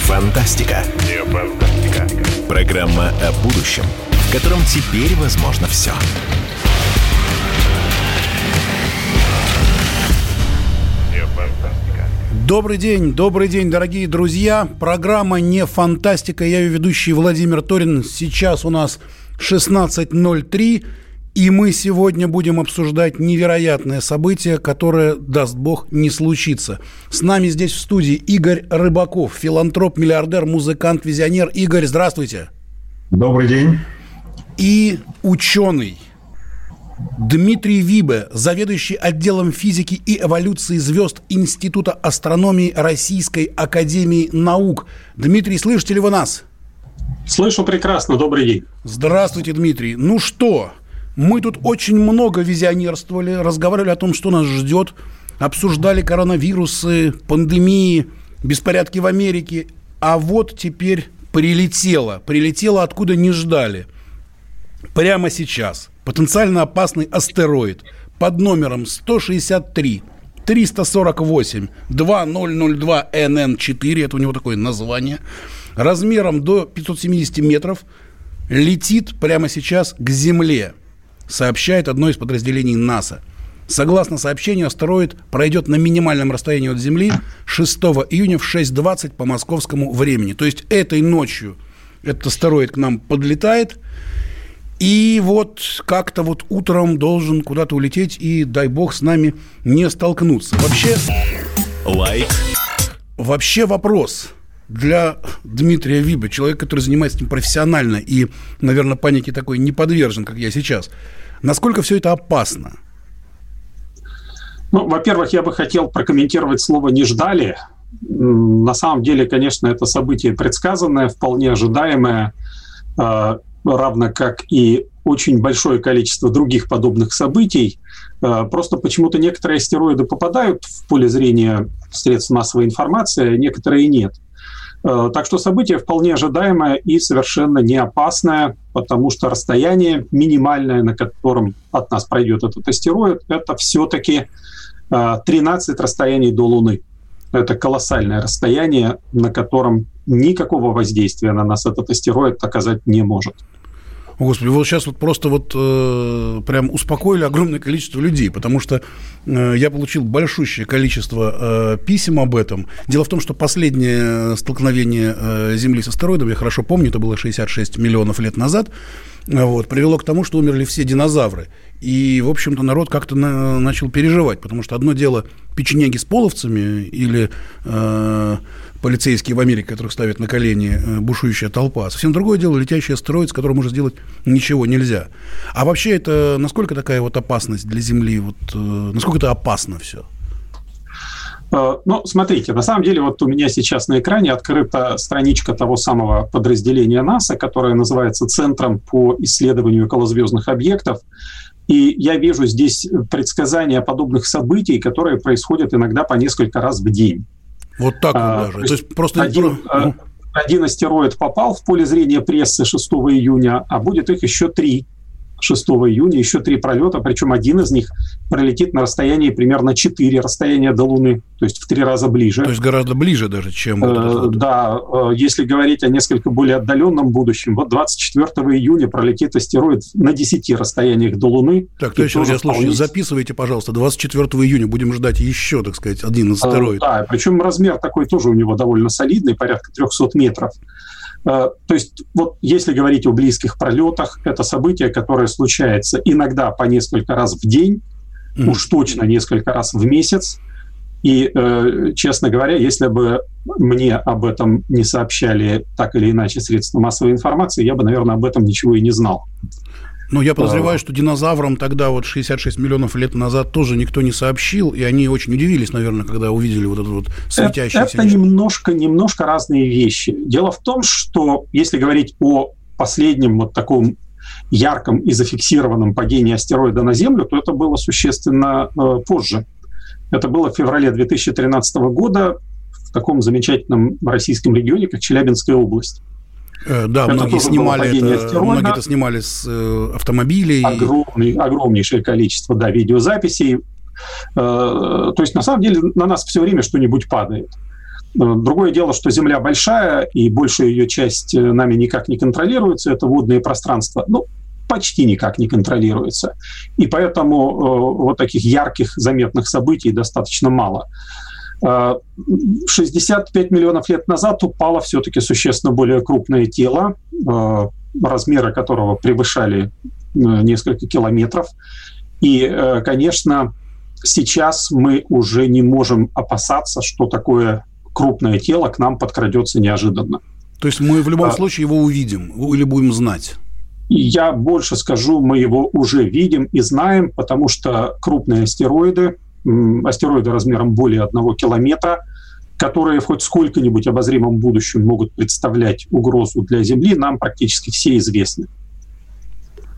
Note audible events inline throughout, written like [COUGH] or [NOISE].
Фантастика. Не фантастика. Программа о будущем, в котором теперь возможно все. Добрый день, добрый день, дорогие друзья. Программа «Не фантастика». Я ее ведущий Владимир Торин. Сейчас у нас 16.03. И мы сегодня будем обсуждать невероятное событие, которое, даст бог, не случится. С нами здесь в студии Игорь Рыбаков, филантроп, миллиардер, музыкант, визионер. Игорь, здравствуйте. Добрый день. И ученый Дмитрий Вибе, заведующий отделом физики и эволюции звезд Института астрономии Российской Академии Наук. Дмитрий, слышите ли вы нас? Слышу прекрасно. Добрый день. Здравствуйте, Дмитрий. Ну что, мы тут очень много визионерствовали, разговаривали о том, что нас ждет, обсуждали коронавирусы, пандемии, беспорядки в Америке. А вот теперь прилетело, прилетело откуда не ждали. Прямо сейчас. Потенциально опасный астероид под номером 163 348 2002 НН4, это у него такое название, размером до 570 метров, летит прямо сейчас к Земле – сообщает одно из подразделений НАСА. Согласно сообщению, астероид пройдет на минимальном расстоянии от Земли 6 июня в 6.20 по московскому времени. То есть этой ночью этот астероид к нам подлетает, и вот как-то вот утром должен куда-то улететь, и дай бог с нами не столкнуться. Вообще... Лайк. Вообще вопрос для Дмитрия Виба, человека, который занимается этим профессионально и, наверное, панике такой не подвержен, как я сейчас. Насколько все это опасно? Ну, во-первых, я бы хотел прокомментировать слово «не ждали». На самом деле, конечно, это событие предсказанное, вполне ожидаемое, э, равно как и очень большое количество других подобных событий. Э, просто почему-то некоторые астероиды попадают в поле зрения средств массовой информации, а некоторые нет. Э, так что событие вполне ожидаемое и совершенно не опасное, потому что расстояние минимальное, на котором от нас пройдет этот астероид, это все-таки 13 э, расстояний до Луны. Это колоссальное расстояние, на котором никакого воздействия на нас этот астероид оказать не может. Господи, вот сейчас вот просто вот э, прям успокоили огромное количество людей, потому что э, я получил большущее количество э, писем об этом. Дело в том, что последнее столкновение э, Земли с астероидом, я хорошо помню, это было 66 миллионов лет назад, вот, привело к тому, что умерли все динозавры. И, в общем-то, народ как-то на, начал переживать, потому что одно дело печенеги с половцами или э, полицейские в Америке, которых ставят на колени э, бушующая толпа. Совсем другое дело летящий астероид, с которым уже сделать ничего нельзя. А вообще это насколько такая вот опасность для Земли? Вот, э, насколько это опасно все? Э, ну, смотрите, на самом деле вот у меня сейчас на экране открыта страничка того самого подразделения НАСА, которое называется Центром по исследованию околозвездных объектов. И я вижу здесь предсказания подобных событий, которые происходят иногда по несколько раз в день. Вот так а, вот даже. То есть просто один, ну. один астероид попал в поле зрения прессы 6 июня, а будет их еще три 6 июня, еще три пролета, причем один из них пролетит на расстоянии примерно 4 расстояния до Луны, то есть в три раза ближе. То есть гораздо ближе даже, чем... Э, да, э, если говорить о несколько более отдаленном будущем, вот 24 июня пролетит астероид на 10 расстояниях до Луны. Так, то раз я слушаю, записывайте, пожалуйста, 24 июня будем ждать еще, так сказать, один астероид. Э, да, причем размер такой тоже у него довольно солидный, порядка 300 метров. Э, то есть вот если говорить о близких пролетах, это событие, которое случается иногда по несколько раз в день, mm. уж точно несколько раз в месяц. И, э, честно говоря, если бы мне об этом не сообщали так или иначе средства массовой информации, я бы, наверное, об этом ничего и не знал. Ну, я подозреваю, что динозаврам тогда, вот 66 миллионов лет назад, тоже никто не сообщил, и они очень удивились, наверное, когда увидели вот этот вот светящийся... Это, это немножко, немножко разные вещи. Дело в том, что если говорить о последнем вот таком ярком и зафиксированном падении астероида на Землю, то это было существенно э, позже. Это было в феврале 2013 года в таком замечательном российском регионе, как Челябинская область. Э, да, это многие снимали это, многие это снимали с э, автомобилей. Огромный, огромнейшее количество, да, видеозаписей. Э, то есть, на самом деле, на нас все время что-нибудь падает. Другое дело, что Земля большая, и большая ее часть нами никак не контролируется, это водные пространства. Ну, почти никак не контролируется. И поэтому э, вот таких ярких, заметных событий достаточно мало. 65 миллионов лет назад упало все-таки существенно более крупное тело, размеры которого превышали несколько километров. И, конечно, сейчас мы уже не можем опасаться, что такое крупное тело к нам подкрадется неожиданно. То есть мы в любом а, случае его увидим или будем знать? Я больше скажу, мы его уже видим и знаем, потому что крупные астероиды, астероиды размером более одного километра, которые хоть сколько-нибудь обозримом будущем могут представлять угрозу для Земли, нам практически все известны.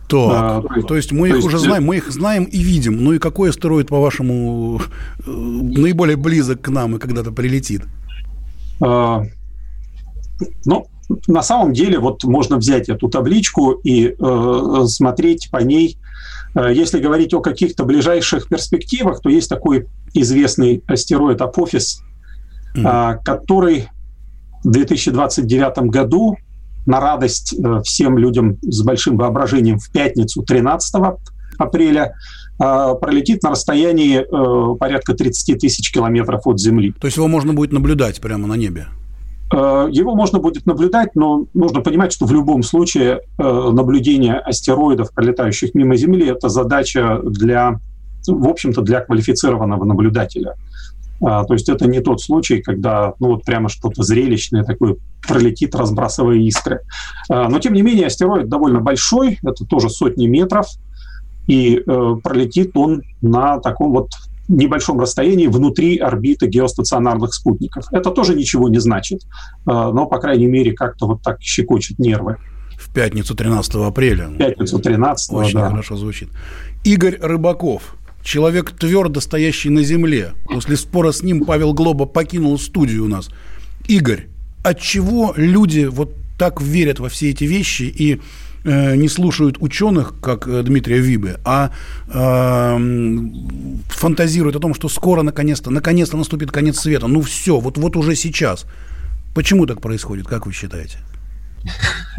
Так, а, то есть мы то их есть... уже знаем, мы их знаем и видим. Ну и какой астероид, по-вашему, э, наиболее близок к нам и когда-то прилетит? А, ну, на самом деле, вот можно взять эту табличку и э, смотреть по ней. Э, если говорить о каких-то ближайших перспективах, то есть такой известный астероид Апофис, mm. э, который в 2029 году на радость э, всем людям с большим воображением в пятницу 13 апреля э, пролетит на расстоянии порядка 30 тысяч километров от Земли. То есть его можно будет наблюдать прямо на небе? Его можно будет наблюдать, но нужно понимать, что в любом случае наблюдение астероидов, пролетающих мимо Земли, это задача для, в общем-то, для квалифицированного наблюдателя. А, то есть это не тот случай, когда ну, вот прямо что-то зрелищное такое пролетит, разбрасывая искры. Но тем не менее астероид довольно большой, это тоже сотни метров, и э, пролетит он на таком вот небольшом расстоянии внутри орбиты геостационарных спутников. Это тоже ничего не значит, а, но, по крайней мере, как-то вот так щекочет нервы. В пятницу 13 апреля. В пятницу 13 Очень да. хорошо звучит. Игорь Рыбаков, человек, твердо стоящий на земле. После спора с ним Павел Глоба покинул студию у нас. Игорь, от чего люди вот так верят во все эти вещи и э, не слушают ученых, как э, Дмитрия Вибе, а э, фантазируют о том, что скоро наконец-то, наконец-то наступит конец света. Ну все, вот, вот уже сейчас. Почему так происходит, как вы считаете? [LAUGHS]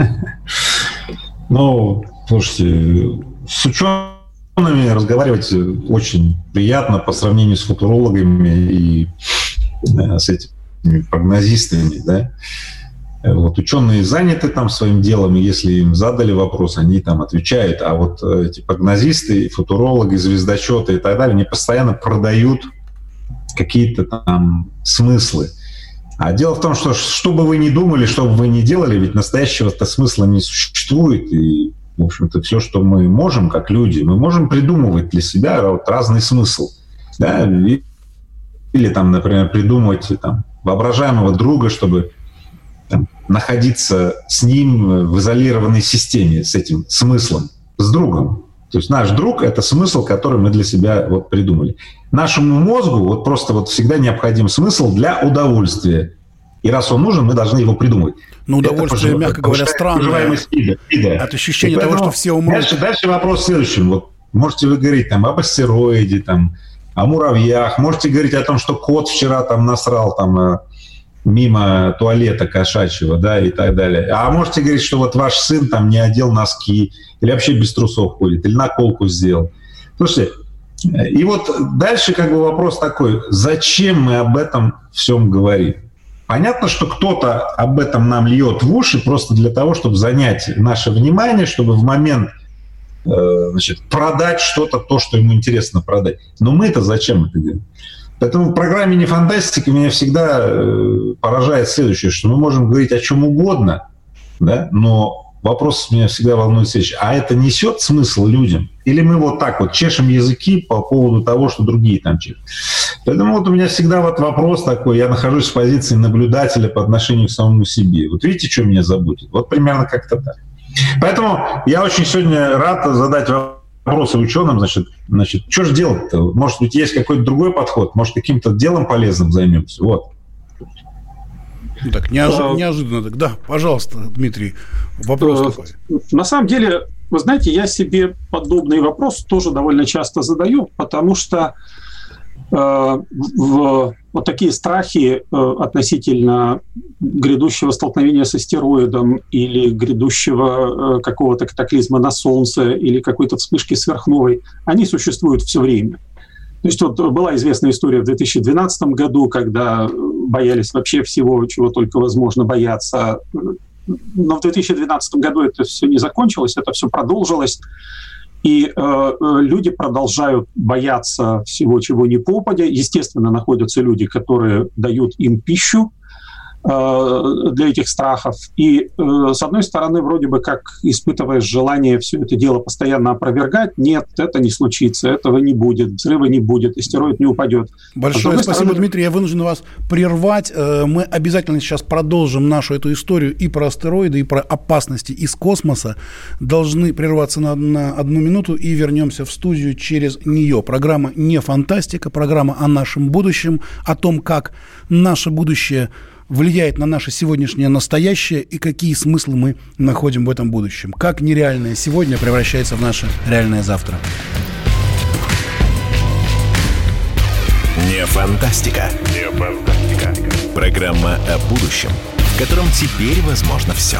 Ну, слушайте, с ученым учеными разговаривать очень приятно по сравнению с футурологами и да, с этими прогнозистами, да. Вот ученые заняты там своим делом, и если им задали вопрос, они там отвечают. А вот эти прогнозисты, футурологи, звездочеты и так далее, они постоянно продают какие-то там смыслы. А дело в том, что что бы вы ни думали, что бы вы ни делали, ведь настоящего-то смысла не существует. И в общем-то, все, что мы можем, как люди, мы можем придумывать для себя вот разный смысл. Да? Или, там, например, придумывать там, воображаемого друга, чтобы находиться с ним в изолированной системе, с этим смыслом, с другом. То есть наш друг — это смысл, который мы для себя вот придумали. Нашему мозгу вот просто вот всегда необходим смысл для удовольствия. И раз он нужен, мы должны его придумать. Но удовольствие, это, мягко говоря, странное. От ощущения того, что все умрут. Дальше, дальше вопрос в следующем. Вот можете вы говорить там об астероиде, там, о муравьях, можете говорить о том, что кот вчера там насрал там э, мимо туалета кошачьего, да, и так далее. А можете говорить, что вот ваш сын там не одел носки, или вообще без трусов ходит, или наколку сделал. Слушайте, и вот дальше как бы вопрос такой, зачем мы об этом всем говорим? Понятно, что кто-то об этом нам льет в уши просто для того, чтобы занять наше внимание, чтобы в момент э, значит, продать что-то, то, что ему интересно продать. Но мы-то зачем это делаем? Поэтому в программе «Не фантастика» меня всегда э, поражает следующее, что мы можем говорить о чем угодно, да, но вопрос меня всегда волнует следующий. А это несет смысл людям? Или мы вот так вот чешем языки по поводу того, что другие там чешут? Поэтому вот у меня всегда вот вопрос такой, я нахожусь в позиции наблюдателя по отношению к самому себе. Вот видите, что меня заботит? Вот примерно как-то так. Поэтому я очень сегодня рад задать вопросы ученым, значит, значит, что же делать-то? Может быть, есть какой-то другой подход? Может, каким-то делом полезным займемся? Вот. Ну, так, неожиданно, неожиданно так. Да, пожалуйста, Дмитрий, вопрос э, такой. На самом деле, вы знаете, я себе подобный вопрос тоже довольно часто задаю, потому что э, в вот такие страхи э, относительно грядущего столкновения с астероидом или грядущего э, какого-то катаклизма на Солнце или какой-то вспышки сверхновой, они существуют все время. То есть вот была известная история в 2012 году, когда боялись вообще всего, чего только возможно бояться. Но в 2012 году это все не закончилось, это все продолжилось. И э, э, люди продолжают бояться всего, чего не попадя. Естественно, находятся люди, которые дают им пищу, для этих страхов. И, э, с одной стороны, вроде бы как испытываешь желание все это дело постоянно опровергать. Нет, это не случится, этого не будет, взрыва не будет, астероид не упадет. Большое а спасибо, стороны... Дмитрий. Я вынужден вас прервать. Э, мы обязательно сейчас продолжим нашу эту историю и про астероиды, и про опасности из космоса. Должны прерваться на, на одну минуту и вернемся в студию через нее. Программа не фантастика, программа о нашем будущем, о том, как наше будущее влияет на наше сегодняшнее настоящее и какие смыслы мы находим в этом будущем. Как нереальное сегодня превращается в наше реальное завтра. Не фантастика. Не фантастика. Программа о будущем, в котором теперь возможно все.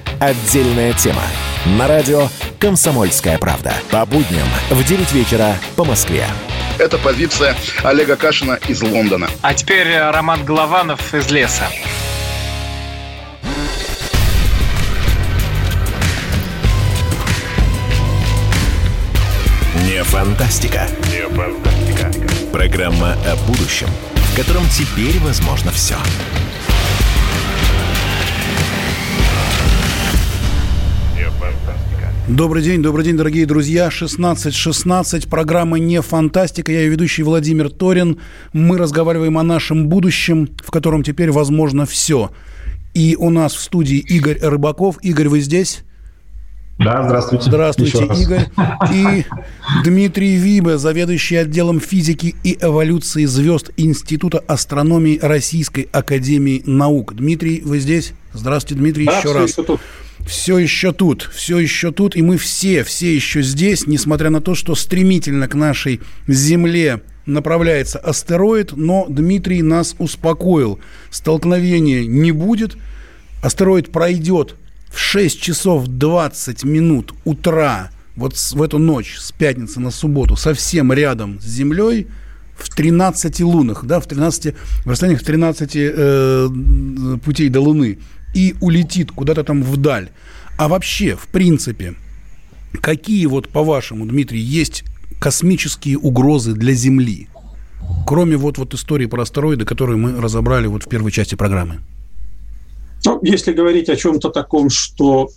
Отдельная тема. На радио «Комсомольская правда». По будням в 9 вечера по Москве. Это позиция Олега Кашина из Лондона. А теперь э, Роман Голованов из леса. Не фантастика. Не фантастика. Программа о будущем, в котором теперь возможно все. Добрый день, добрый день, дорогие друзья. 16.16, программа «Не фантастика». Я ее ведущий Владимир Торин. Мы разговариваем о нашем будущем, в котором теперь возможно все. И у нас в студии Игорь Рыбаков. Игорь, вы здесь? Да, здравствуйте. Здравствуйте, Игорь. [LAUGHS] И Дмитрий Вибе, заведующий отделом физики и эволюции звезд Института астрономии Российской Академии Наук. Дмитрий, вы здесь? Здравствуйте, Дмитрий, да, еще раз. Тут все еще тут, все еще тут, и мы все, все еще здесь, несмотря на то, что стремительно к нашей Земле направляется астероид, но Дмитрий нас успокоил. Столкновения не будет, астероид пройдет в 6 часов 20 минут утра, вот в эту ночь, с пятницы на субботу, совсем рядом с Землей, в 13 лунах, да, в 13, в расстояниях в 13 э, путей до Луны и улетит куда-то там вдаль. А вообще, в принципе, какие вот, по-вашему, Дмитрий, есть космические угрозы для Земли? Кроме вот, вот истории про астероиды, которые мы разобрали вот в первой части программы. Ну, если говорить о чем-то таком, что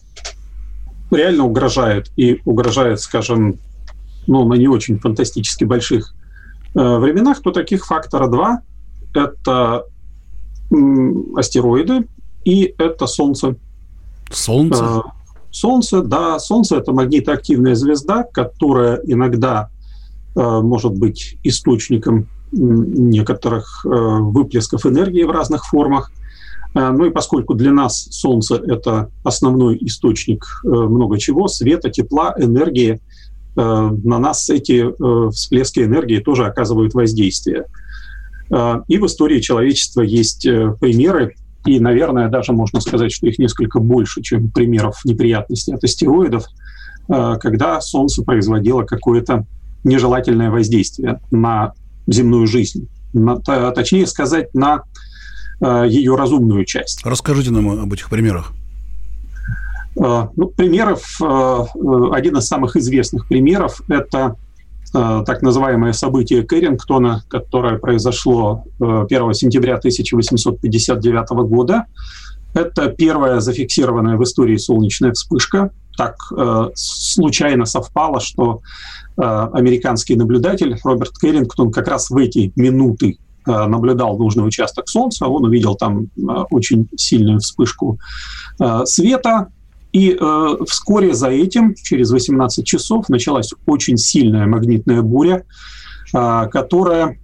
реально угрожает, и угрожает, скажем, ну, на не очень фантастически больших э, временах, то таких фактора два. Это м, астероиды, и это Солнце. Солнце? А, солнце, да. Солнце – это магнитоактивная звезда, которая иногда а, может быть источником некоторых а, выплесков энергии в разных формах. Ну и поскольку для нас Солнце – это основной источник много чего, света, тепла, энергии, на нас эти всплески энергии тоже оказывают воздействие. И в истории человечества есть примеры и, наверное, даже можно сказать, что их несколько больше, чем примеров неприятностей от астероидов, э, когда Солнце производило какое-то нежелательное воздействие на земную жизнь. На, точнее сказать, на э, ее разумную часть. Расскажите нам об этих примерах. Э, ну, примеров, один из самых известных примеров – это так называемое событие Кэррингтона, которое произошло 1 э, сентября 1859 года. Это первая зафиксированная в истории солнечная вспышка. так э, случайно совпало, что э, американский наблюдатель Роберт Кэррингтон как раз в эти минуты э, наблюдал нужный участок Солнца, он увидел там э, очень сильную вспышку э, света, и э, вскоре за этим, через 18 часов, началась очень сильная магнитная буря, э, которая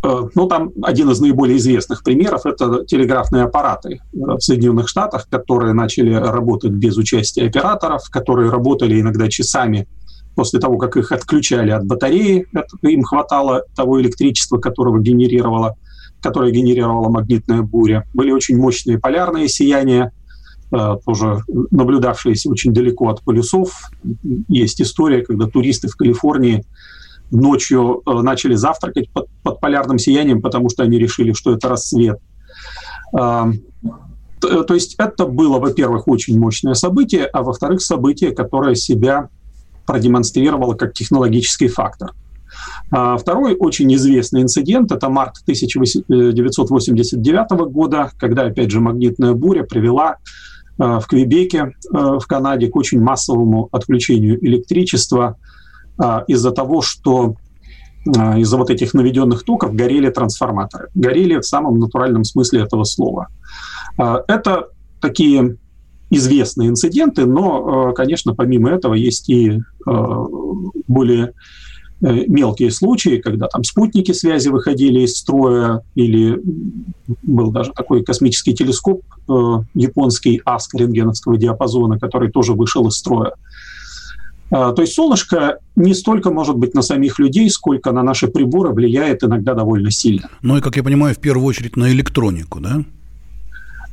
ну, там один из наиболее известных примеров – это телеграфные аппараты э, в Соединенных Штатах, которые начали работать без участия операторов, которые работали иногда часами после того, как их отключали от батареи, им хватало того электричества, которого генерировала, которое генерировала магнитная буря. Были очень мощные полярные сияния, тоже наблюдавшиеся очень далеко от полюсов. Есть история, когда туристы в Калифорнии – ночью э, начали завтракать под, под полярным сиянием, потому что они решили, что это рассвет. А, то есть это было, во-первых, очень мощное событие, а во-вторых, событие, которое себя продемонстрировало как технологический фактор. А второй очень известный инцидент – это март 1989 года, когда, опять же, магнитная буря привела э, в Квебеке, э, в Канаде, к очень массовому отключению электричества – а, из-за того, что из-за вот этих наведенных токов горели трансформаторы. Горели в самом натуральном смысле этого слова. Это такие известные инциденты, но, конечно, помимо этого есть и более э, мелкие случаи, когда там спутники связи выходили из строя, или был даже такой космический телескоп э, японский АСК рентгеновского диапазона, который тоже вышел из строя. А, то есть солнышко не столько, может быть, на самих людей, сколько на наши приборы влияет иногда довольно сильно. Ну и, как я понимаю, в первую очередь на электронику, да?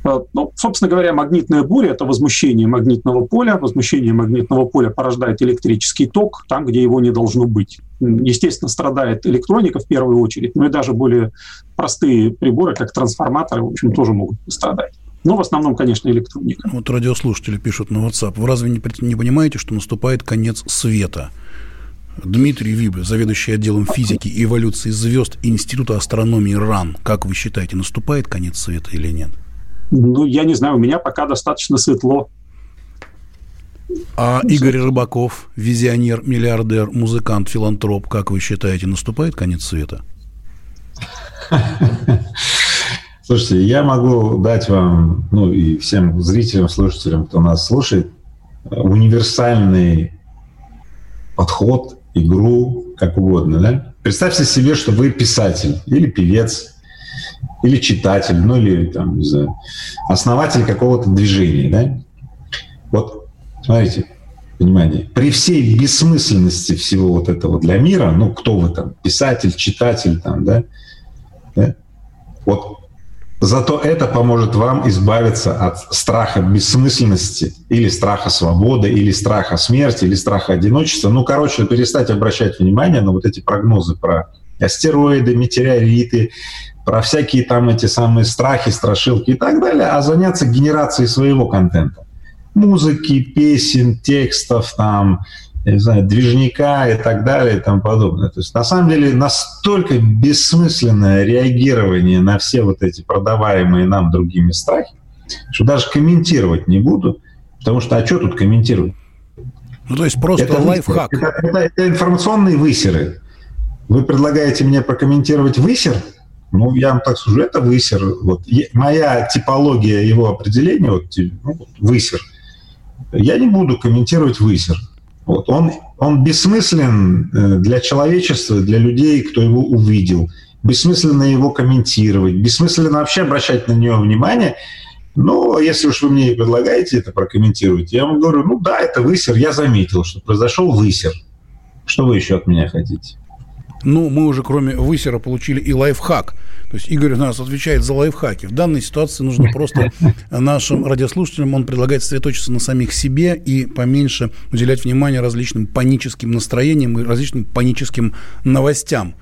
А, ну, собственно говоря, магнитная буря – это возмущение магнитного поля. Возмущение магнитного поля порождает электрический ток там, где его не должно быть. Естественно, страдает электроника в первую очередь, но и даже более простые приборы, как трансформаторы, в общем, тоже могут пострадать. Но в основном, конечно, электроника. Вот радиослушатели пишут на WhatsApp. Вы разве не, не понимаете, что наступает конец света? Дмитрий Вибе, заведующий отделом физики и эволюции звезд Института астрономии РАН. Как вы считаете, наступает конец света или нет? Ну, я не знаю, у меня пока достаточно светло. А Игорь Рыбаков, визионер, миллиардер, музыкант, филантроп, как вы считаете, наступает конец света? Слушайте, я могу дать вам, ну и всем зрителям, слушателям, кто нас слушает, универсальный подход, игру, как угодно, да? Представьте себе, что вы писатель или певец, или читатель, ну или там, не знаю, основатель какого-то движения, да? Вот, смотрите, внимание, при всей бессмысленности всего вот этого для мира, ну, кто вы там, писатель, читатель там, да, да? вот Зато это поможет вам избавиться от страха бессмысленности или страха свободы, или страха смерти, или страха одиночества. Ну, короче, перестать обращать внимание на вот эти прогнозы про астероиды, метеориты, про всякие там эти самые страхи, страшилки и так далее, а заняться генерацией своего контента. Музыки, песен, текстов, там, я не знаю, движника и так далее и тому подобное. То есть на самом деле настолько бессмысленное реагирование на все вот эти продаваемые нам другими страхи, что даже комментировать не буду, потому что а что тут комментировать? Ну, то есть просто это лайфхак. Это, это, это информационные высеры. Вы предлагаете мне прокомментировать высер? Ну, я вам так скажу, это высер. Вот. Моя типология его определения, вот, ну, высер. Я не буду комментировать высер. Вот. Он, он бессмыслен э, для человечества, для людей, кто его увидел. Бессмысленно его комментировать, бессмысленно вообще обращать на него внимание. Но если уж вы мне предлагаете это прокомментировать, я вам говорю, ну да, это высер, я заметил, что произошел высер. Что вы еще от меня хотите? Ну, мы уже кроме высера получили и лайфхак – то есть Игорь у нас отвечает за лайфхаки. В данной ситуации нужно просто [LAUGHS] нашим радиослушателям, он предлагает сосредоточиться на самих себе и поменьше уделять внимание различным паническим настроениям и различным паническим новостям.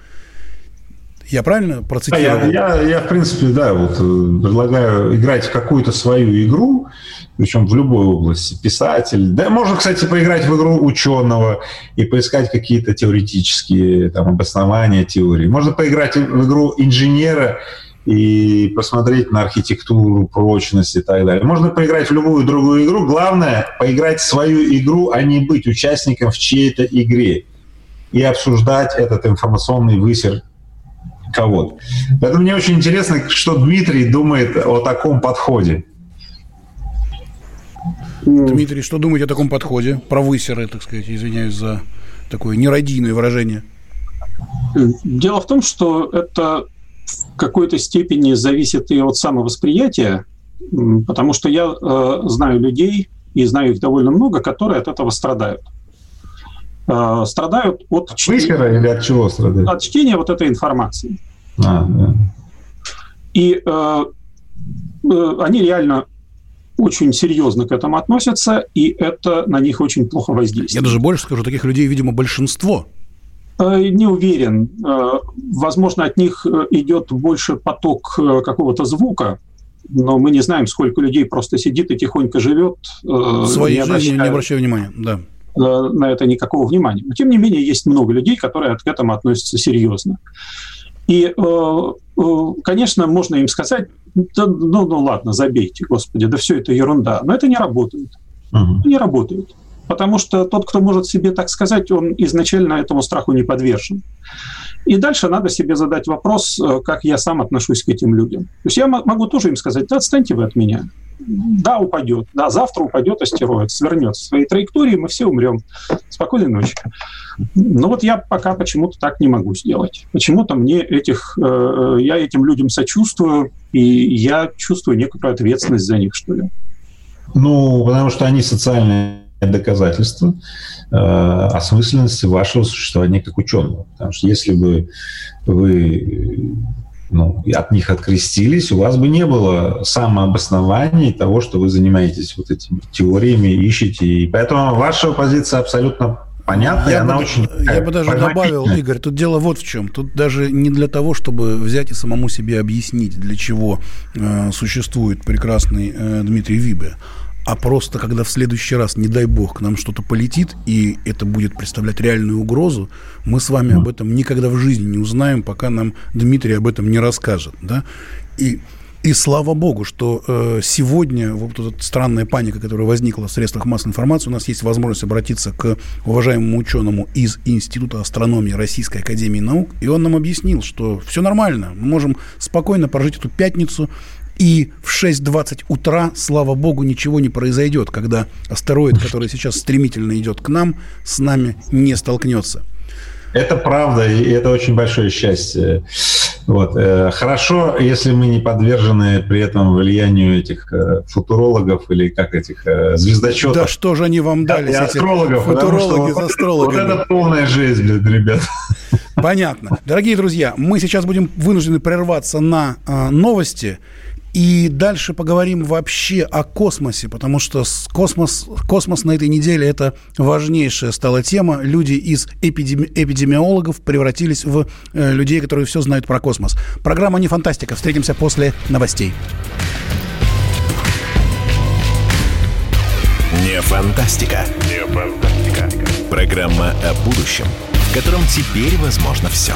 Я правильно процитировал? Я, я, я, в принципе, да, вот э, предлагаю играть в какую-то свою игру, причем в любой области, писатель. Да, можно, кстати, поиграть в игру ученого и поискать какие-то теоретические там, обоснования теории. Можно поиграть в игру инженера и посмотреть на архитектуру, прочность и так далее. Можно поиграть в любую другую игру. Главное – поиграть в свою игру, а не быть участником в чьей-то игре и обсуждать этот информационный высер кого-то. Поэтому мне очень интересно, что Дмитрий думает о таком подходе. Дмитрий, что думаете о таком подходе? Про высеры, так сказать, извиняюсь за такое нерадийное выражение. Дело в том, что это в какой-то степени зависит и от самовосприятия, потому что я э, знаю людей, и знаю их довольно много, которые от этого страдают. Э, страдают от чтения... или от чего страдают? От чтения вот этой информации. А, да. И э, э, они реально очень серьезно к этому относятся, и это на них очень плохо воздействует. Я даже больше скажу, таких людей, видимо, большинство. Э, не уверен. Э, возможно, от них э, идет больше поток какого-то звука, но мы не знаем, сколько людей просто сидит и тихонько живет. Своей не жизнью не обращая внимания, да. На это никакого внимания. Но, тем не менее, есть много людей, которые к этому относятся серьезно. И, конечно, можно им сказать, да, ну, ну ладно, забейте, господи, да все это ерунда. Но это не работает. Угу. Не работает потому что тот, кто может себе так сказать, он изначально этому страху не подвержен. И дальше надо себе задать вопрос, э, как я сам отношусь к этим людям. То есть я могу тоже им сказать, да отстаньте вы от меня. Да, упадет. Да, завтра упадет астероид, свернется в своей траектории, мы все умрем. Спокойной ночи. Но вот я пока почему-то так не могу сделать. Почему-то мне этих, э, я этим людям сочувствую, и я чувствую некоторую ответственность за них, что ли. Ну, потому что они социальные доказательство э, осмысленности вашего существования как ученого. Потому что если бы вы ну, от них открестились, у вас бы не было самообоснований того, что вы занимаетесь вот этими теориями, ищете. И поэтому ваша позиция абсолютно понятна, я и она бы, очень Я бы даже добавил, Игорь, тут дело вот в чем. Тут даже не для того, чтобы взять и самому себе объяснить, для чего э, существует прекрасный э, Дмитрий Вибе, а просто когда в следующий раз, не дай бог, к нам что-то полетит, и это будет представлять реальную угрозу, мы с вами об этом никогда в жизни не узнаем, пока нам Дмитрий об этом не расскажет. Да? И и слава богу, что э, сегодня вот эта странная паника, которая возникла в средствах массовой информации, у нас есть возможность обратиться к уважаемому ученому из Института астрономии Российской Академии Наук, и он нам объяснил, что все нормально, мы можем спокойно прожить эту пятницу, и в 6.20 утра, слава богу, ничего не произойдет, когда астероид, который сейчас стремительно идет к нам, с нами не столкнется. Это правда, и это очень большое счастье. Вот. Э, хорошо, если мы не подвержены при этом влиянию этих э, футурологов или как этих э, звездочетов. Да что же они вам дали? Да, астрологов. Футурологи с астрологами. Вот это полная жизнь, блин, ребят. Понятно. Дорогие друзья, мы сейчас будем вынуждены прерваться на новости. И дальше поговорим вообще о космосе, потому что космос, космос на этой неделе – это важнейшая стала тема. Люди из эпидеми, эпидемиологов превратились в э, людей, которые все знают про космос. Программа «Не фантастика». Встретимся после новостей. Не фантастика. Не фантастика. Программа о будущем, в котором теперь возможно все.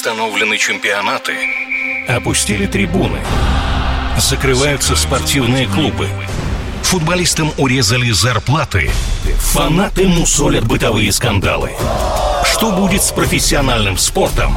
Остановлены чемпионаты. Опустили трибуны. Закрываются спортивные клубы. Футболистам урезали зарплаты. Фанаты мусолят бытовые скандалы. Что будет с профессиональным спортом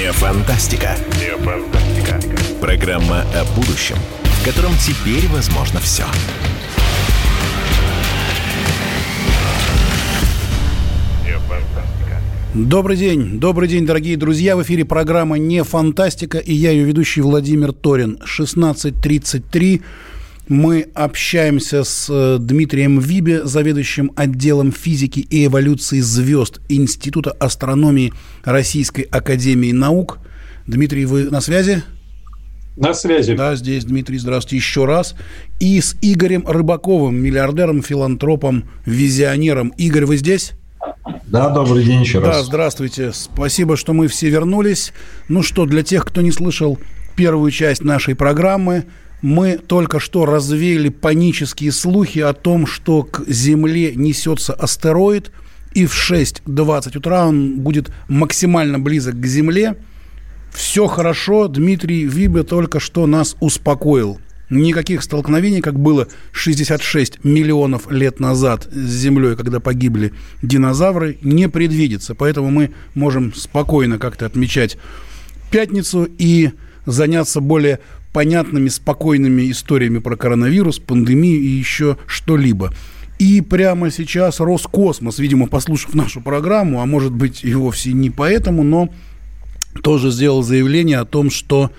Не фантастика. Не фантастика. Программа о будущем, в котором теперь возможно все. Добрый день, добрый день, дорогие друзья. В эфире программа «Не фантастика» и я ее ведущий Владимир Торин. 16.33. Мы общаемся с э, Дмитрием Вибе, заведующим отделом физики и эволюции звезд Института астрономии Российской Академии Наук. Дмитрий, вы на связи? На связи. Да, здесь Дмитрий, здравствуйте еще раз. И с Игорем Рыбаковым, миллиардером, филантропом, визионером. Игорь, вы здесь? Да, добрый день еще раз. Да, здравствуйте. Спасибо, что мы все вернулись. Ну что, для тех, кто не слышал первую часть нашей программы, мы только что развеяли панические слухи о том, что к Земле несется астероид, и в 6.20 утра он будет максимально близок к Земле. Все хорошо, Дмитрий Вибе только что нас успокоил. Никаких столкновений, как было 66 миллионов лет назад с Землей, когда погибли динозавры, не предвидится. Поэтому мы можем спокойно как-то отмечать пятницу и заняться более понятными, спокойными историями про коронавирус, пандемию и еще что-либо. И прямо сейчас Роскосмос, видимо, послушав нашу программу, а может быть и вовсе не поэтому, но тоже сделал заявление о том, что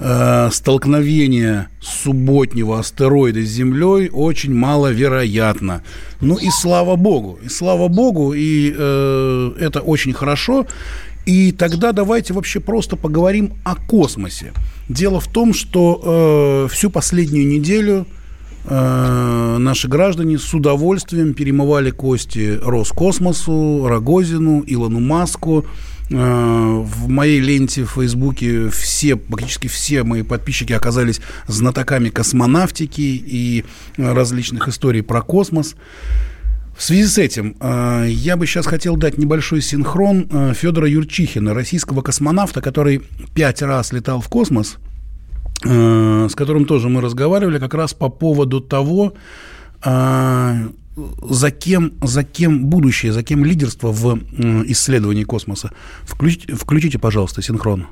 э, столкновение субботнего астероида с Землей очень маловероятно. Ну и слава богу, и слава богу, и э, это очень хорошо. И тогда давайте вообще просто поговорим о космосе. Дело в том, что э, всю последнюю неделю э, наши граждане с удовольствием перемывали кости Роскосмосу, Рогозину, Илону Маску. Э, в моей ленте в Фейсбуке все, практически все мои подписчики оказались знатоками космонавтики и различных историй про космос. В связи с этим э, я бы сейчас хотел дать небольшой синхрон э, Федора Юрчихина, российского космонавта, который пять раз летал в космос, э, с которым тоже мы разговаривали как раз по поводу того, за кем, за кем будущее, за кем лидерство в исследовании космоса. Включите, включите пожалуйста, синхрон.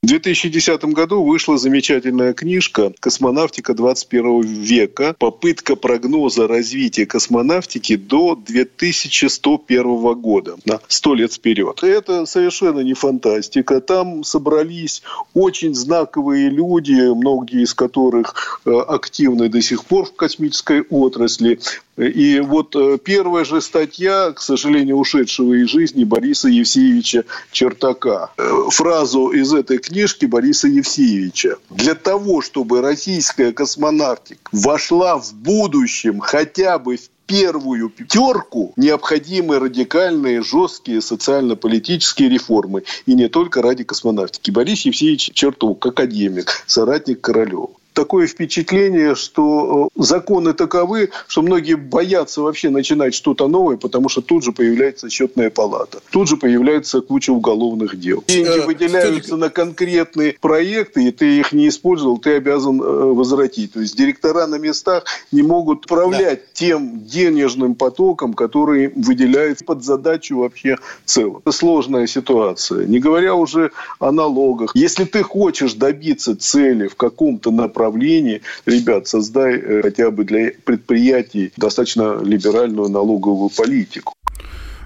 В 2010 году вышла замечательная книжка «Космонавтика 21 века. Попытка прогноза развития космонавтики до 2101 года, на 100 лет вперед». Это совершенно не фантастика. Там собрались очень знаковые люди, многие из которых э, активны до сих пор в космической отрасли. И вот э, первая же статья, к сожалению, ушедшего из жизни Бориса Евсеевича Чертака. Э, фразу из этой книжки Бориса Евсеевича. Для того, чтобы российская космонавтика вошла в будущем хотя бы в первую пятерку необходимы радикальные, жесткие социально-политические реформы. И не только ради космонавтики. Борис Евсеевич Чертов, академик, соратник Королева такое впечатление, что э, законы таковы, что многие боятся вообще начинать что-то новое, потому что тут же появляется счетная палата. Тут же появляется куча уголовных дел. Деньги э, выделяются на конкретные проекты, и ты их не использовал, ты обязан э, возвратить. То есть директора на местах не могут управлять да. тем денежным потоком, который выделяется под задачу вообще целым. Это сложная ситуация. Не говоря уже о налогах. Если ты хочешь добиться цели в каком-то направлении, направлении, ребят, создай э, хотя бы для предприятий достаточно либеральную налоговую политику.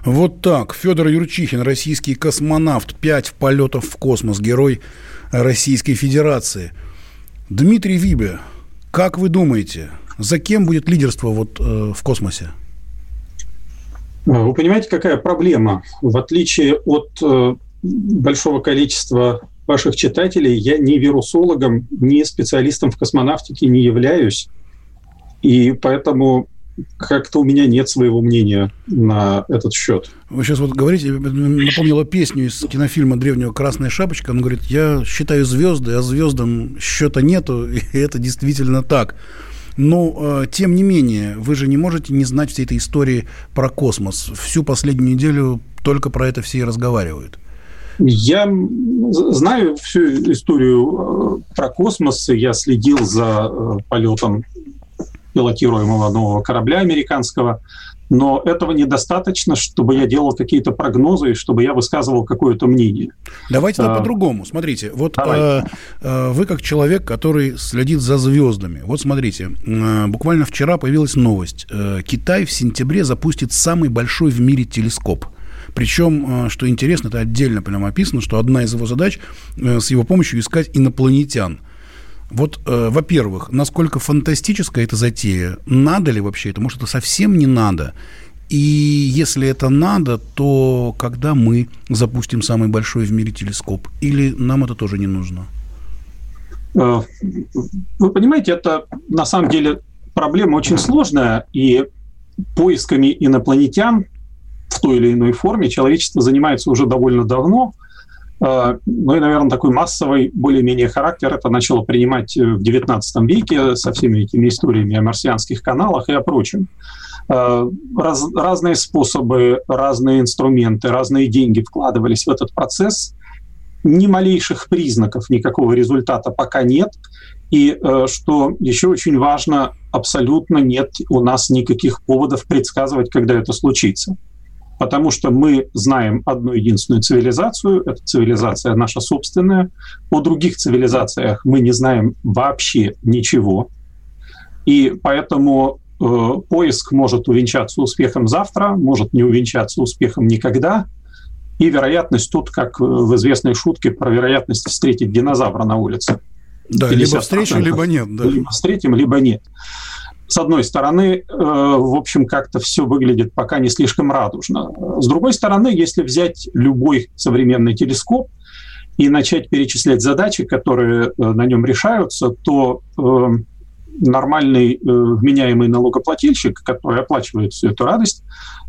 Вот так. Федор Юрчихин, российский космонавт, пять полетов в космос, герой Российской Федерации. Дмитрий Вибе, как вы думаете, за кем будет лидерство вот э, в космосе? Вы понимаете, какая проблема? В отличие от э, большого количества ваших читателей, я ни вирусологом, ни специалистом в космонавтике не являюсь. И поэтому как-то у меня нет своего мнения на этот счет. Вы сейчас вот говорите, напомнила песню из кинофильма древнего «Красная шапочка». Он говорит, я считаю звезды, а звездам счета нету, [LAUGHS] и это действительно так. Но, э, тем не менее, вы же не можете не знать всей этой истории про космос. Всю последнюю неделю только про это все и разговаривают. Я знаю всю историю э, про космос. Я следил за э, полетом пилотируемого нового корабля американского. Но этого недостаточно, чтобы я делал какие-то прогнозы и чтобы я высказывал какое-то мнение. Давайте а, по-другому. Смотрите, вот а, а, вы как человек, который следит за звездами. Вот смотрите, буквально вчера появилась новость. Китай в сентябре запустит самый большой в мире телескоп – причем, э, что интересно, это отдельно прямо описано, что одна из его задач э, с его помощью искать инопланетян. Вот, э, во-первых, насколько фантастическая эта затея? Надо ли вообще это? Может, это совсем не надо? И если это надо, то когда мы запустим самый большой в мире телескоп? Или нам это тоже не нужно? Э, вы понимаете, это на самом деле проблема очень сложная, и поисками инопланетян той или иной форме человечество занимается уже довольно давно. Э, ну и, наверное, такой массовый, более-менее характер это начало принимать в XIX веке со всеми этими историями о марсианских каналах и о прочем. Э, раз, разные способы, разные инструменты, разные деньги вкладывались в этот процесс. Ни малейших признаков никакого результата пока нет. И э, что еще очень важно, абсолютно нет у нас никаких поводов предсказывать, когда это случится потому что мы знаем одну единственную цивилизацию, это цивилизация наша собственная. О других цивилизациях мы не знаем вообще ничего. И поэтому э, поиск может увенчаться успехом завтра, может не увенчаться успехом никогда. И вероятность тут, как в известной шутке про вероятность встретить динозавра на улице. Да, либо встречу, либо нет. Да. Либо встретим, либо нет с одной стороны, э, в общем, как-то все выглядит пока не слишком радужно. С другой стороны, если взять любой современный телескоп и начать перечислять задачи, которые э, на нем решаются, то э, нормальный вменяемый налогоплательщик, который оплачивает всю эту радость,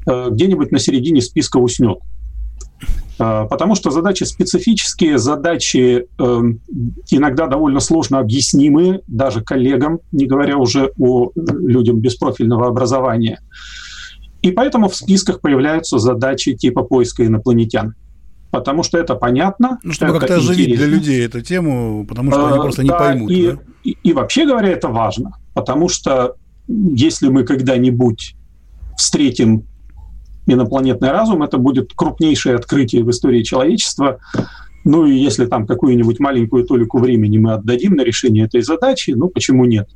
где-нибудь на середине списка уснет. А, потому что задачи специфические, задачи э, иногда довольно сложно объяснимые даже коллегам, не говоря уже о людям без профильного образования. И поэтому в списках появляются задачи типа поиска инопланетян. Потому что это понятно. Ну, чтобы как-то оживить для людей эту тему, потому что они а, просто не да, поймут. И, да? и, и вообще говоря, это важно. Потому что если мы когда-нибудь встретим инопланетный разум, это будет крупнейшее открытие в истории человечества. Ну и если там какую-нибудь маленькую толику времени мы отдадим на решение этой задачи, ну почему нет?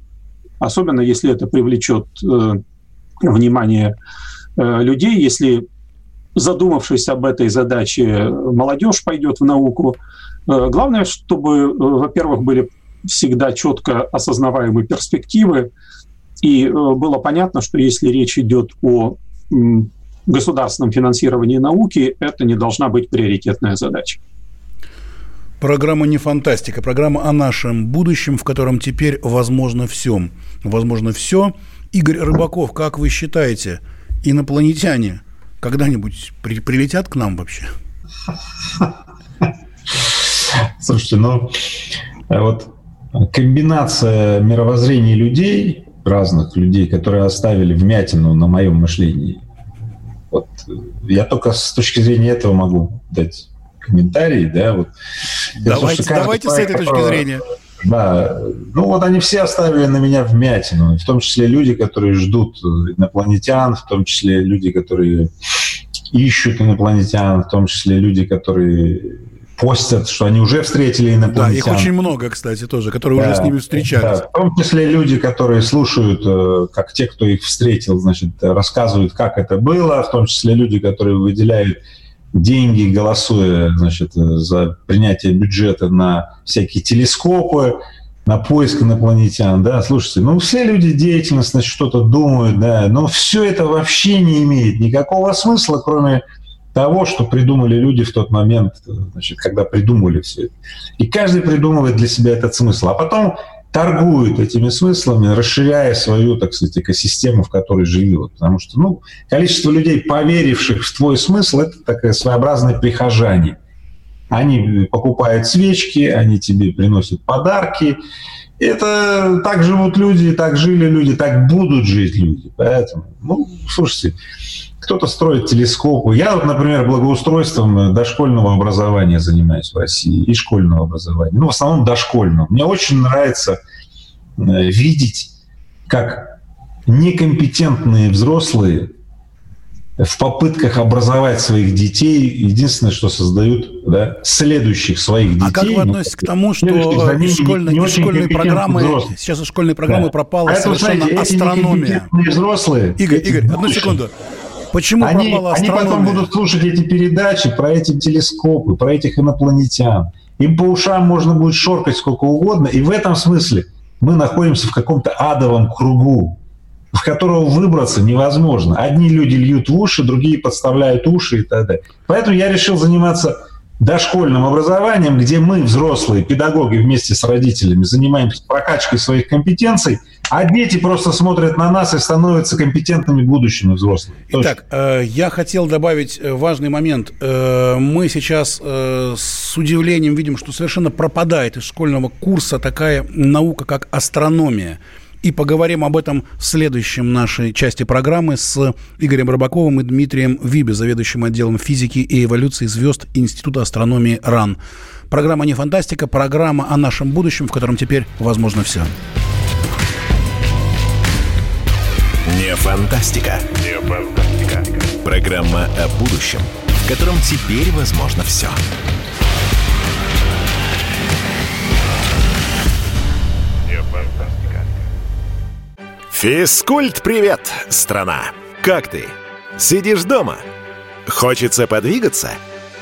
Особенно если это привлечет э, внимание э, людей, если задумавшись об этой задаче, молодежь пойдет в науку. Э, главное, чтобы, э, во-первых, были всегда четко осознаваемые перспективы, и э, было понятно, что если речь идет о государственном финансировании науки это не должна быть приоритетная задача. Программа не фантастика, программа о нашем будущем, в котором теперь возможно все. Возможно все. Игорь Рыбаков, как вы считаете, инопланетяне когда-нибудь при, прилетят к нам вообще? [LAUGHS] Слушайте, ну вот комбинация мировоззрений людей, разных людей, которые оставили вмятину на моем мышлении, вот я только с точки зрения этого могу дать комментарий, да, вот. Давайте, Дело, давайте с этой точки зрения. Да, ну вот они все оставили на меня вмятину, в том числе люди, которые ждут инопланетян, в том числе люди, которые ищут инопланетян, в том числе люди, которые постят, что они уже встретили инопланетян. Да, их очень много, кстати, тоже, которые да, уже с ними встречались. Да, в том числе люди, которые слушают, э, как те, кто их встретил, значит, рассказывают, как это было, в том числе люди, которые выделяют деньги, голосуя, значит, за принятие бюджета на всякие телескопы, на поиск инопланетян, да, слушайте, ну все люди деятельность, значит, что-то думают, да, но все это вообще не имеет никакого смысла, кроме того, что придумали люди в тот момент, значит, когда придумали все это. И каждый придумывает для себя этот смысл. А потом торгует этими смыслами, расширяя свою, так сказать, экосистему, в которой живет. Потому что ну, количество людей, поверивших в твой смысл, это такое своеобразное прихожане. Они покупают свечки, они тебе приносят подарки. Это так живут люди, так жили люди, так будут жить люди. Поэтому, ну, слушайте, кто-то строит телескопы. Я, вот, например, благоустройством э, дошкольного образования занимаюсь в России и школьного образования. Ну, в основном дошкольного. Мне очень нравится э, видеть, как некомпетентные взрослые в попытках образовать своих детей единственное, что создают да, следующих своих детей. А как вы относитесь к тому, что из школьной, из школьной программы взрослых. сейчас из школьной программы да. пропала а совершенно это, знаете, астрономия? взрослые. Игорь, Игорь, одну секунду. Почему они, они потом будут слушать эти передачи про эти телескопы, про этих инопланетян. Им по ушам можно будет шоркать сколько угодно. И в этом смысле мы находимся в каком-то адовом кругу, в которого выбраться невозможно. Одни люди льют в уши, другие подставляют уши и так далее. Поэтому я решил заниматься дошкольным образованием, где мы, взрослые педагоги, вместе с родителями занимаемся прокачкой своих компетенций, а дети просто смотрят на нас и становятся компетентными будущими взрослыми. Итак, э, я хотел добавить э, важный момент. Э, мы сейчас с удивлением видим, что совершенно пропадает из школьного курса такая наука, как астрономия. И поговорим об этом в следующем нашей части программы с Игорем Рыбаковым и Дмитрием Вибе, заведующим отделом физики и эволюции звезд Института астрономии РАН. Программа «Не фантастика», программа о нашем будущем, в котором теперь возможно все. Не фантастика. Не фантастика. Программа о будущем, в котором теперь возможно все. Физкульт-привет, страна! Как ты? Сидишь дома? Хочется подвигаться?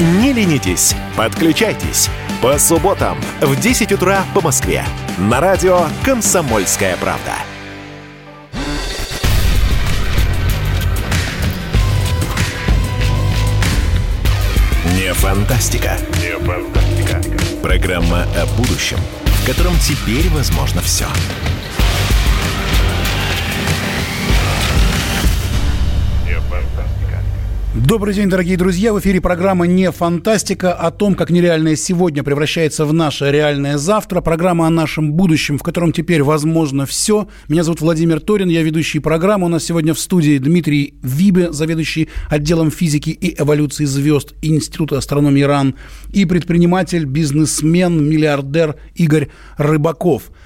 Не ленитесь, подключайтесь. По субботам в 10 утра по Москве. На радио «Комсомольская правда». Не фантастика. Не фантастика. Программа о будущем, в котором теперь возможно все. Все. Добрый день, дорогие друзья. В эфире программа «Не фантастика» о том, как нереальное сегодня превращается в наше реальное завтра. Программа о нашем будущем, в котором теперь возможно все. Меня зовут Владимир Торин, я ведущий программы. У нас сегодня в студии Дмитрий Вибе, заведующий отделом физики и эволюции звезд Института астрономии РАН, и предприниматель, бизнесмен, миллиардер Игорь Рыбаков –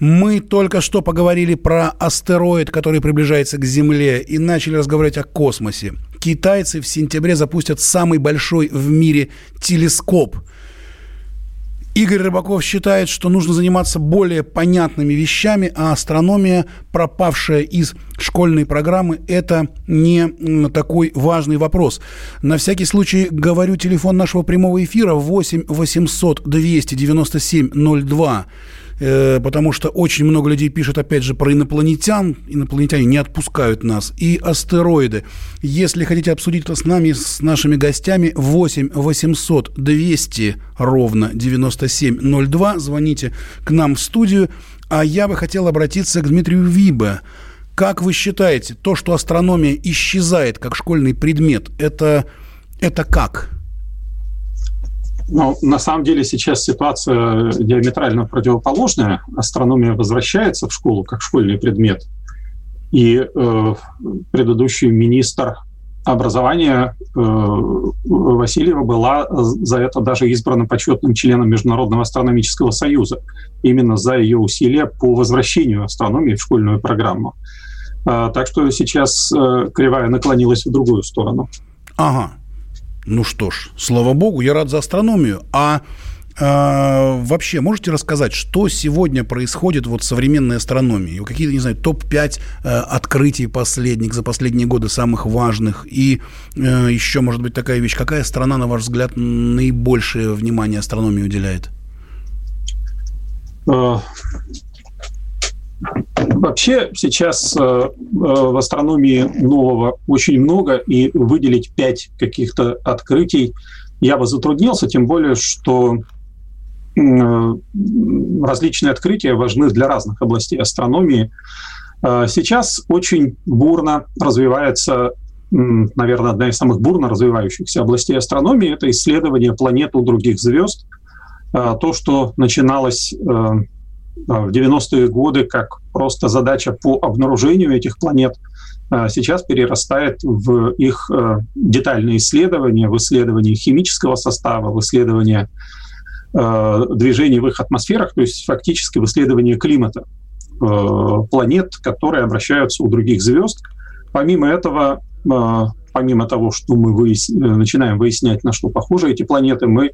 мы только что поговорили про астероид, который приближается к Земле, и начали разговаривать о космосе. Китайцы в сентябре запустят самый большой в мире телескоп. Игорь Рыбаков считает, что нужно заниматься более понятными вещами, а астрономия, пропавшая из школьной программы, это не такой важный вопрос. На всякий случай говорю телефон нашего прямого эфира 8 800 297 02. Э, потому что очень много людей пишут, опять же, про инопланетян. Инопланетяне не отпускают нас. И астероиды. Если хотите обсудить это с нами, с нашими гостями, 8 800 200 ровно 9702. Звоните к нам в студию. А я бы хотел обратиться к Дмитрию Вибе. Как вы считаете, то, что астрономия исчезает как школьный предмет, это, это как? Ну, на самом деле сейчас ситуация диаметрально противоположная. Астрономия возвращается в школу как школьный предмет. И э, предыдущий министр образования э, Васильева была за это даже избрана почетным членом Международного астрономического союза. Именно за ее усилия по возвращению астрономии в школьную программу. Э, так что сейчас э, кривая наклонилась в другую сторону. Ага. Ну что ж, слава богу, я рад за астрономию. А э, вообще, можете рассказать, что сегодня происходит вот в современной астрономии? Какие-то, не знаю, топ-5 э, открытий последних, за последние годы самых важных? И э, еще, может быть, такая вещь. Какая страна, на ваш взгляд, наибольшее внимание астрономии уделяет? Вообще сейчас э, э, в астрономии нового очень много, и выделить пять каких-то открытий я бы затруднился, тем более, что э, различные открытия важны для разных областей астрономии. Сейчас очень бурно развивается, наверное, одна из самых бурно развивающихся областей астрономии – это исследование планет у других звезд. То, что начиналось в 90-е годы как просто задача по обнаружению этих планет а, сейчас перерастает в их э, детальные исследования, в исследование химического состава, в исследование э, движений в их атмосферах, то есть фактически в исследовании климата э, планет, которые обращаются у других звезд. Помимо этого, помимо того, что мы выяс... начинаем выяснять, на что похожи эти планеты, мы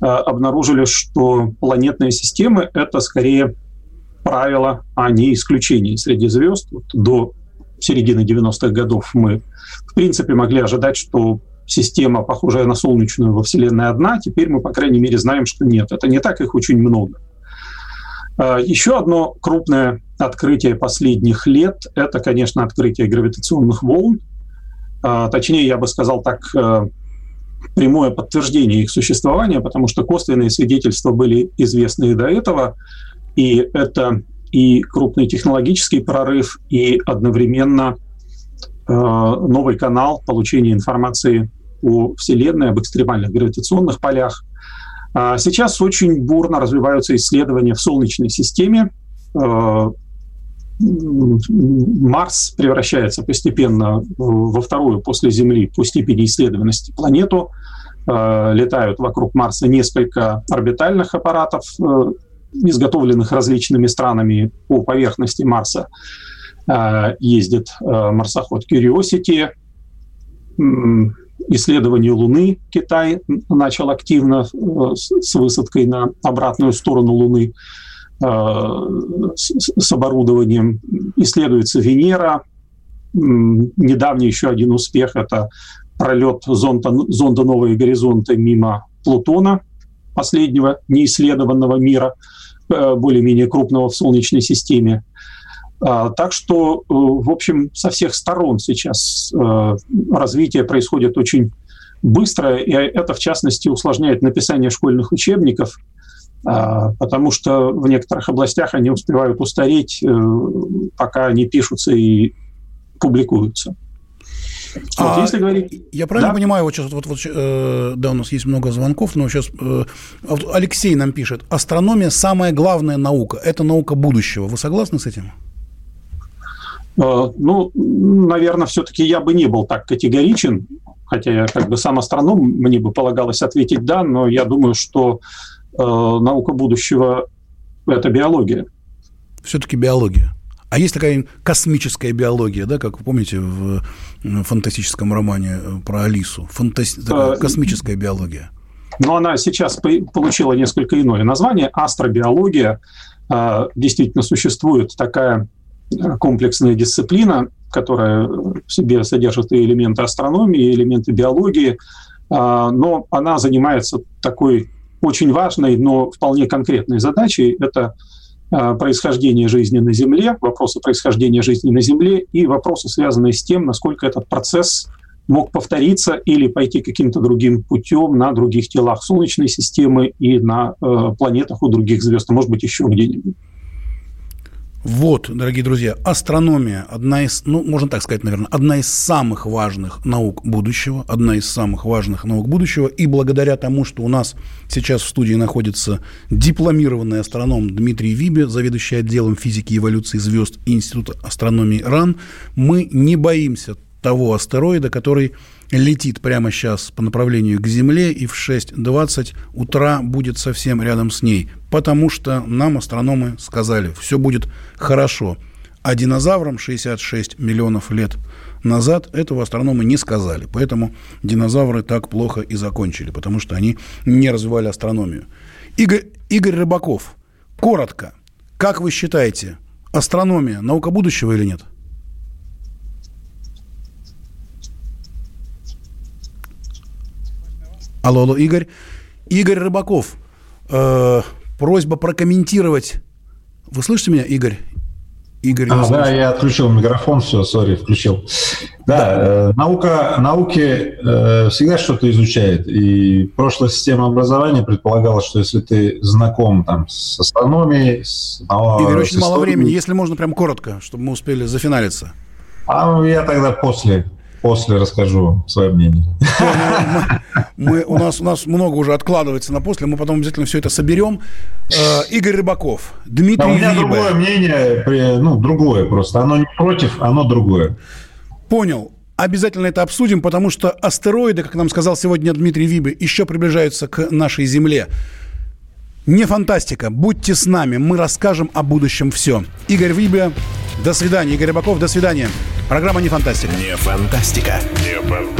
обнаружили, что планетные системы — это скорее правило, а не исключение среди звезд. Вот до середины 90-х годов мы, в принципе, могли ожидать, что система, похожая на солнечную во Вселенной, одна. Теперь мы, по крайней мере, знаем, что нет. Это не так, их очень много. А, еще одно крупное открытие последних лет – это, конечно, открытие гравитационных волн. А, точнее, я бы сказал так, э, прямое подтверждение их существования, потому что косвенные свидетельства были известны и до этого. И это и крупный технологический прорыв, и одновременно э, новый канал получения информации о Вселенной, об экстремальных гравитационных полях. А сейчас очень бурно развиваются исследования в Солнечной системе. Э, Марс превращается постепенно во вторую после Земли по степени исследованности планету. Э, летают вокруг Марса несколько орбитальных аппаратов, э, изготовленных различными странами по поверхности Марса. Ездит марсоход Curiosity, исследованию Луны Китай начал активно э, с высадкой на обратную сторону Луны э, с оборудованием. Исследуется Венера. Недавний еще один успех – это пролет зонда, зонда «Новые горизонты» мимо Плутона, последнего неисследованного мира, э, более-менее крупного в Солнечной системе. А, так что, э, в общем, со всех сторон сейчас э, развитие происходит очень быстро, и это, в частности, усложняет написание школьных учебников, потому что в некоторых областях они успевают устареть, э, пока они пишутся и публикуются. Вот, а, если говорить... Я правильно да? понимаю, вот сейчас вот, вот, э, да, у нас есть много звонков, но сейчас э, Алексей нам пишет, астрономия самая главная наука, это наука будущего. Вы согласны с этим? Э, ну, наверное, все-таки я бы не был так категоричен, хотя я как бы сам астроном, мне бы полагалось ответить «да», но я думаю, что наука будущего – это биология. Все-таки биология. А есть такая космическая биология, да, как вы помните в фантастическом романе э, про Алису? Фантаст... Такая космическая биология. Но она сейчас получила несколько иное название – астробиология. Действительно существует такая комплексная дисциплина, которая в себе содержит и элементы астрономии, и элементы биологии, но она занимается такой очень важной, но вполне конкретной задачей. Это а, происхождение жизни на Земле, вопросы происхождения жизни на Земле и вопросы, связанные с тем, насколько этот процесс мог повториться или пойти каким-то другим путем на других телах Солнечной системы и на э, планетах у других звезд, а может быть еще где-нибудь. Вот, дорогие друзья, астрономия одна из, ну, можно так сказать, наверное, одна из самых важных наук будущего, одна из самых важных наук будущего, и благодаря тому, что у нас сейчас в студии находится дипломированный астроном Дмитрий Вибе, заведующий отделом физики и эволюции звезд Института астрономии РАН, мы не боимся того астероида, который летит прямо сейчас по направлению к Земле и в 6.20 утра будет совсем рядом с ней, потому что нам астрономы сказали, все будет хорошо. А динозаврам 66 миллионов лет назад этого астрономы не сказали. Поэтому динозавры так плохо и закончили, потому что они не развивали астрономию. Игорь, Игорь Рыбаков, коротко, как вы считаете, астрономия – наука будущего или нет? – Алло, алло, Игорь. Игорь Рыбаков. Э, просьба прокомментировать. Вы слышите меня, Игорь? Игорь а, да, я отключил микрофон, все, сори, включил. Да, да. Э, наука, науки э, всегда что-то изучает. И прошлая система образования предполагала, что если ты знаком там, с астрономией... С, Игорь, очень историей, мало времени. Если можно, прям коротко, чтобы мы успели зафиналиться. А я тогда после После расскажу свое мнение. [LAUGHS] Мы, у, нас, у нас много уже откладывается на после, мы потом обязательно все это соберем. Э, Игорь Рыбаков, Дмитрий да, У меня Вибе. другое мнение, ну, другое просто. Оно не против, оно другое. Понял. Обязательно это обсудим, потому что астероиды, как нам сказал сегодня Дмитрий Вибе, еще приближаются к нашей Земле. Не фантастика. Будьте с нами. Мы расскажем о будущем все. Игорь Вибля. До свидания. Игорь Рыбаков. До свидания. Программа «Не фантастика». Не фантастика. Не фантастика.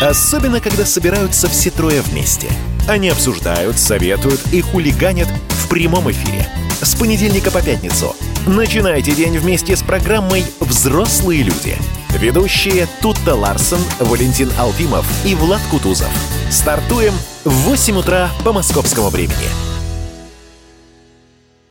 Особенно, когда собираются все трое вместе. Они обсуждают, советуют и хулиганят в прямом эфире. С понедельника по пятницу. Начинайте день вместе с программой «Взрослые люди». Ведущие Тутта Ларсон, Валентин Алфимов и Влад Кутузов. Стартуем в 8 утра по московскому времени.